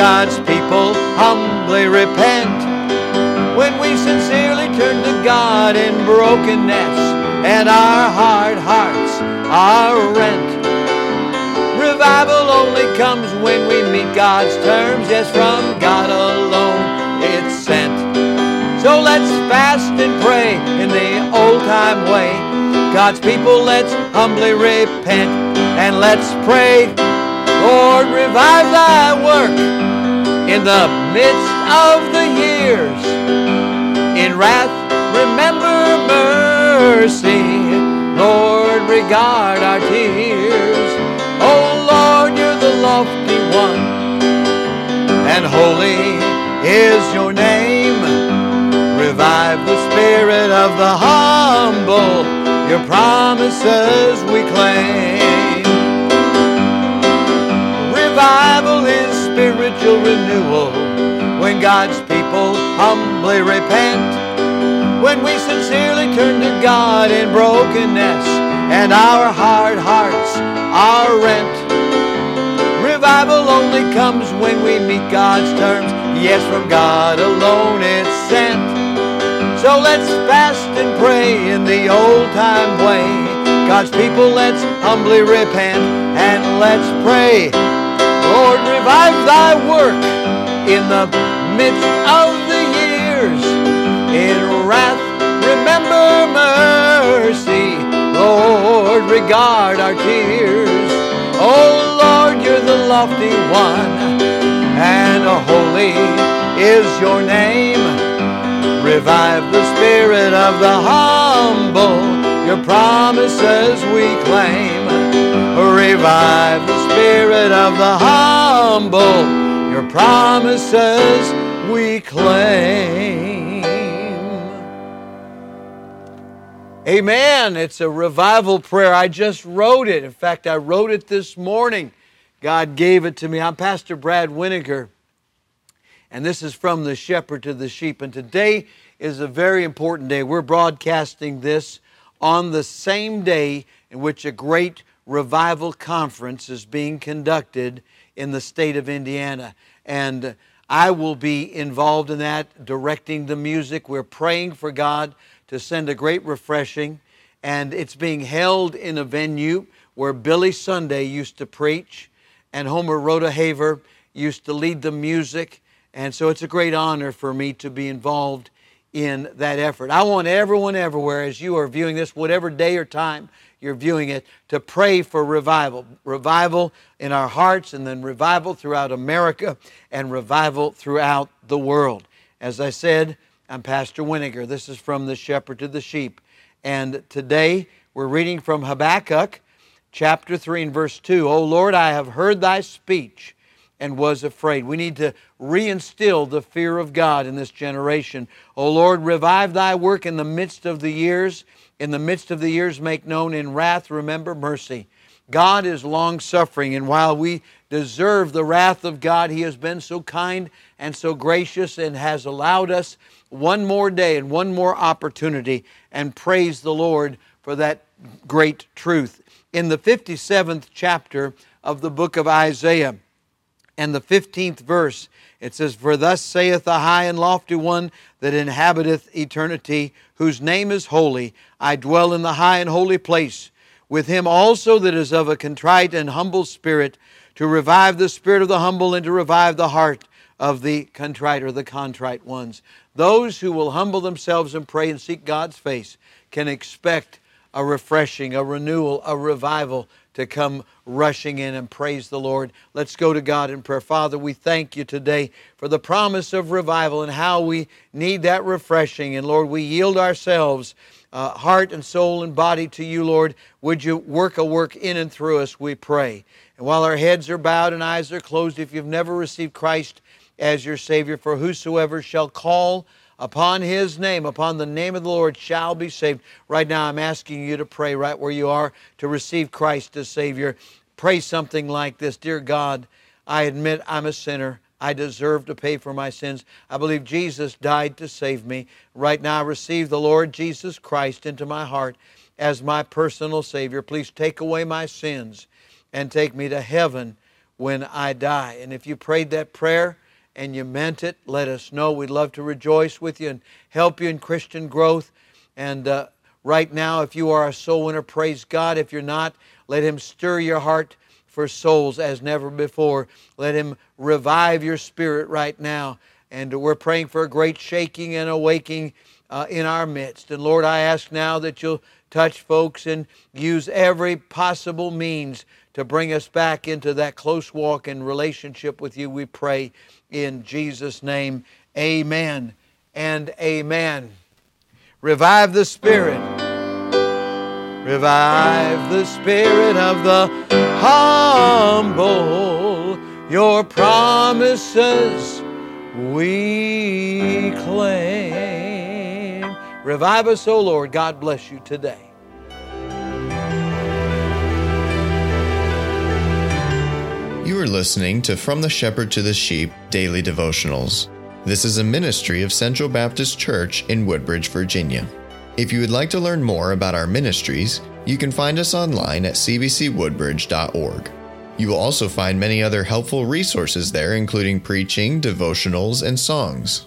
God's people humbly repent, when we sincerely turn to God in brokenness, and our hard hearts are rent. Revival only comes when we meet God's terms, yes, from God alone it's sent. So let's fast and pray in the old time way. God's people, let's humbly repent and let's pray Lord, revive thy work in the midst of the years. In wrath, remember mercy. Lord, regard our tears. Oh Lord, you're the lofty one, and holy is your name. Revive the spirit of the humble. Your promises we claim revival is renewal when God's people humbly repent. When we sincerely turn to God in brokenness and our hard hearts are rent. Revival only comes when we meet God's terms. Yes, from God alone it's sent. So let's fast and pray in the old time way. God's people, let's humbly repent and let's pray. Lord, revive thy work in the midst of the years. In wrath, remember mercy. Lord, regard our tears. Oh Lord, you're the lofty one, and holy is your name. Revive the spirit of the humble. Your promises we claim. Revive of the humble. Your promises we claim. Amen. It's a revival prayer. I just wrote it. In fact, I wrote it this morning. God gave it to me. I'm Pastor Brad Weniger, and this is from the shepherd to the sheep. And today is a very important day. We're broadcasting this on the same day in which a great revival conference is being conducted in the state of Indiana. And I will be involved in that, directing the music. We're praying for God to send a great refreshing. And it's being held in a venue where Billy Sunday used to preach and Homer Rodeheaver used to lead the music. And so it's a great honor for me to be involved in that effort. I want everyone everywhere, as you are viewing this, whatever day or time you're viewing it, to pray for revival. Revival in our hearts, and then revival throughout America, and revival throughout the world. As I said, I'm Pastor Weniger. This is from the shepherd to the sheep. And today we're reading from Habakkuk chapter 3 and verse 2. O Lord, I have heard thy speech and was afraid. We need to reinstill the fear of God in this generation. O Lord, revive thy work in the midst of the years. In the midst of the years, make known in wrath, remember mercy. God is long suffering, and while we deserve the wrath of God, He has been so kind and so gracious and has allowed us one more day and one more opportunity. And praise the Lord for that great truth. In the 57th chapter of the book of Isaiah, and the 15th verse, it says, For thus saith the high and lofty one that inhabiteth eternity, whose name is holy. I dwell in the high and holy place, with him also that is of a contrite and humble spirit, to revive the spirit of the humble and to revive the heart of the contrite or the contrite ones. Those who will humble themselves and pray and seek God's face can expect a refreshing, a renewal, a revival to come rushing in and praise the Lord. Let's go to God in prayer. Father, we thank you today for the promise of revival and how we need that refreshing. And Lord, we yield ourselves, uh, heart and soul and body to you, Lord. Would you work a work in and through us, we pray. And while our heads are bowed and eyes are closed, if you've never received Christ as your Savior, for whosoever shall call upon his name, upon the name of the Lord, shall be saved. Right now, I'm asking you to pray right where you are to receive Christ as Savior. Pray something like this Dear God, I admit I'm a sinner. I deserve to pay for my sins. I believe Jesus died to save me. Right now, I receive the Lord Jesus Christ into my heart as my personal Savior. Please take away my sins and take me to heaven when I die. And if you prayed that prayer and you meant it, let us know. We'd love to rejoice with you and help you in Christian growth. And uh, right now, if you are a soul winner, praise God. If you're not, let Him stir your heart for souls as never before. Let Him revive your spirit right now. And we're praying for a great shaking and awaking uh, in our midst. And Lord, I ask now that you'll touch folks and use every possible means to bring us back into that close walk and relationship with you. We pray in Jesus' name. Amen and amen. Revive the Spirit. Revive the spirit of the humble. Your promises we claim. Revive us, O Lord. God bless you today. You are listening to From the Shepherd to the Sheep Daily Devotionals. This is a ministry of Central Baptist Church in Woodbridge, Virginia. If you would like to learn more about our ministries, you can find us online at cbcwoodbridge.org. You will also find many other helpful resources there, including preaching, devotionals, and songs.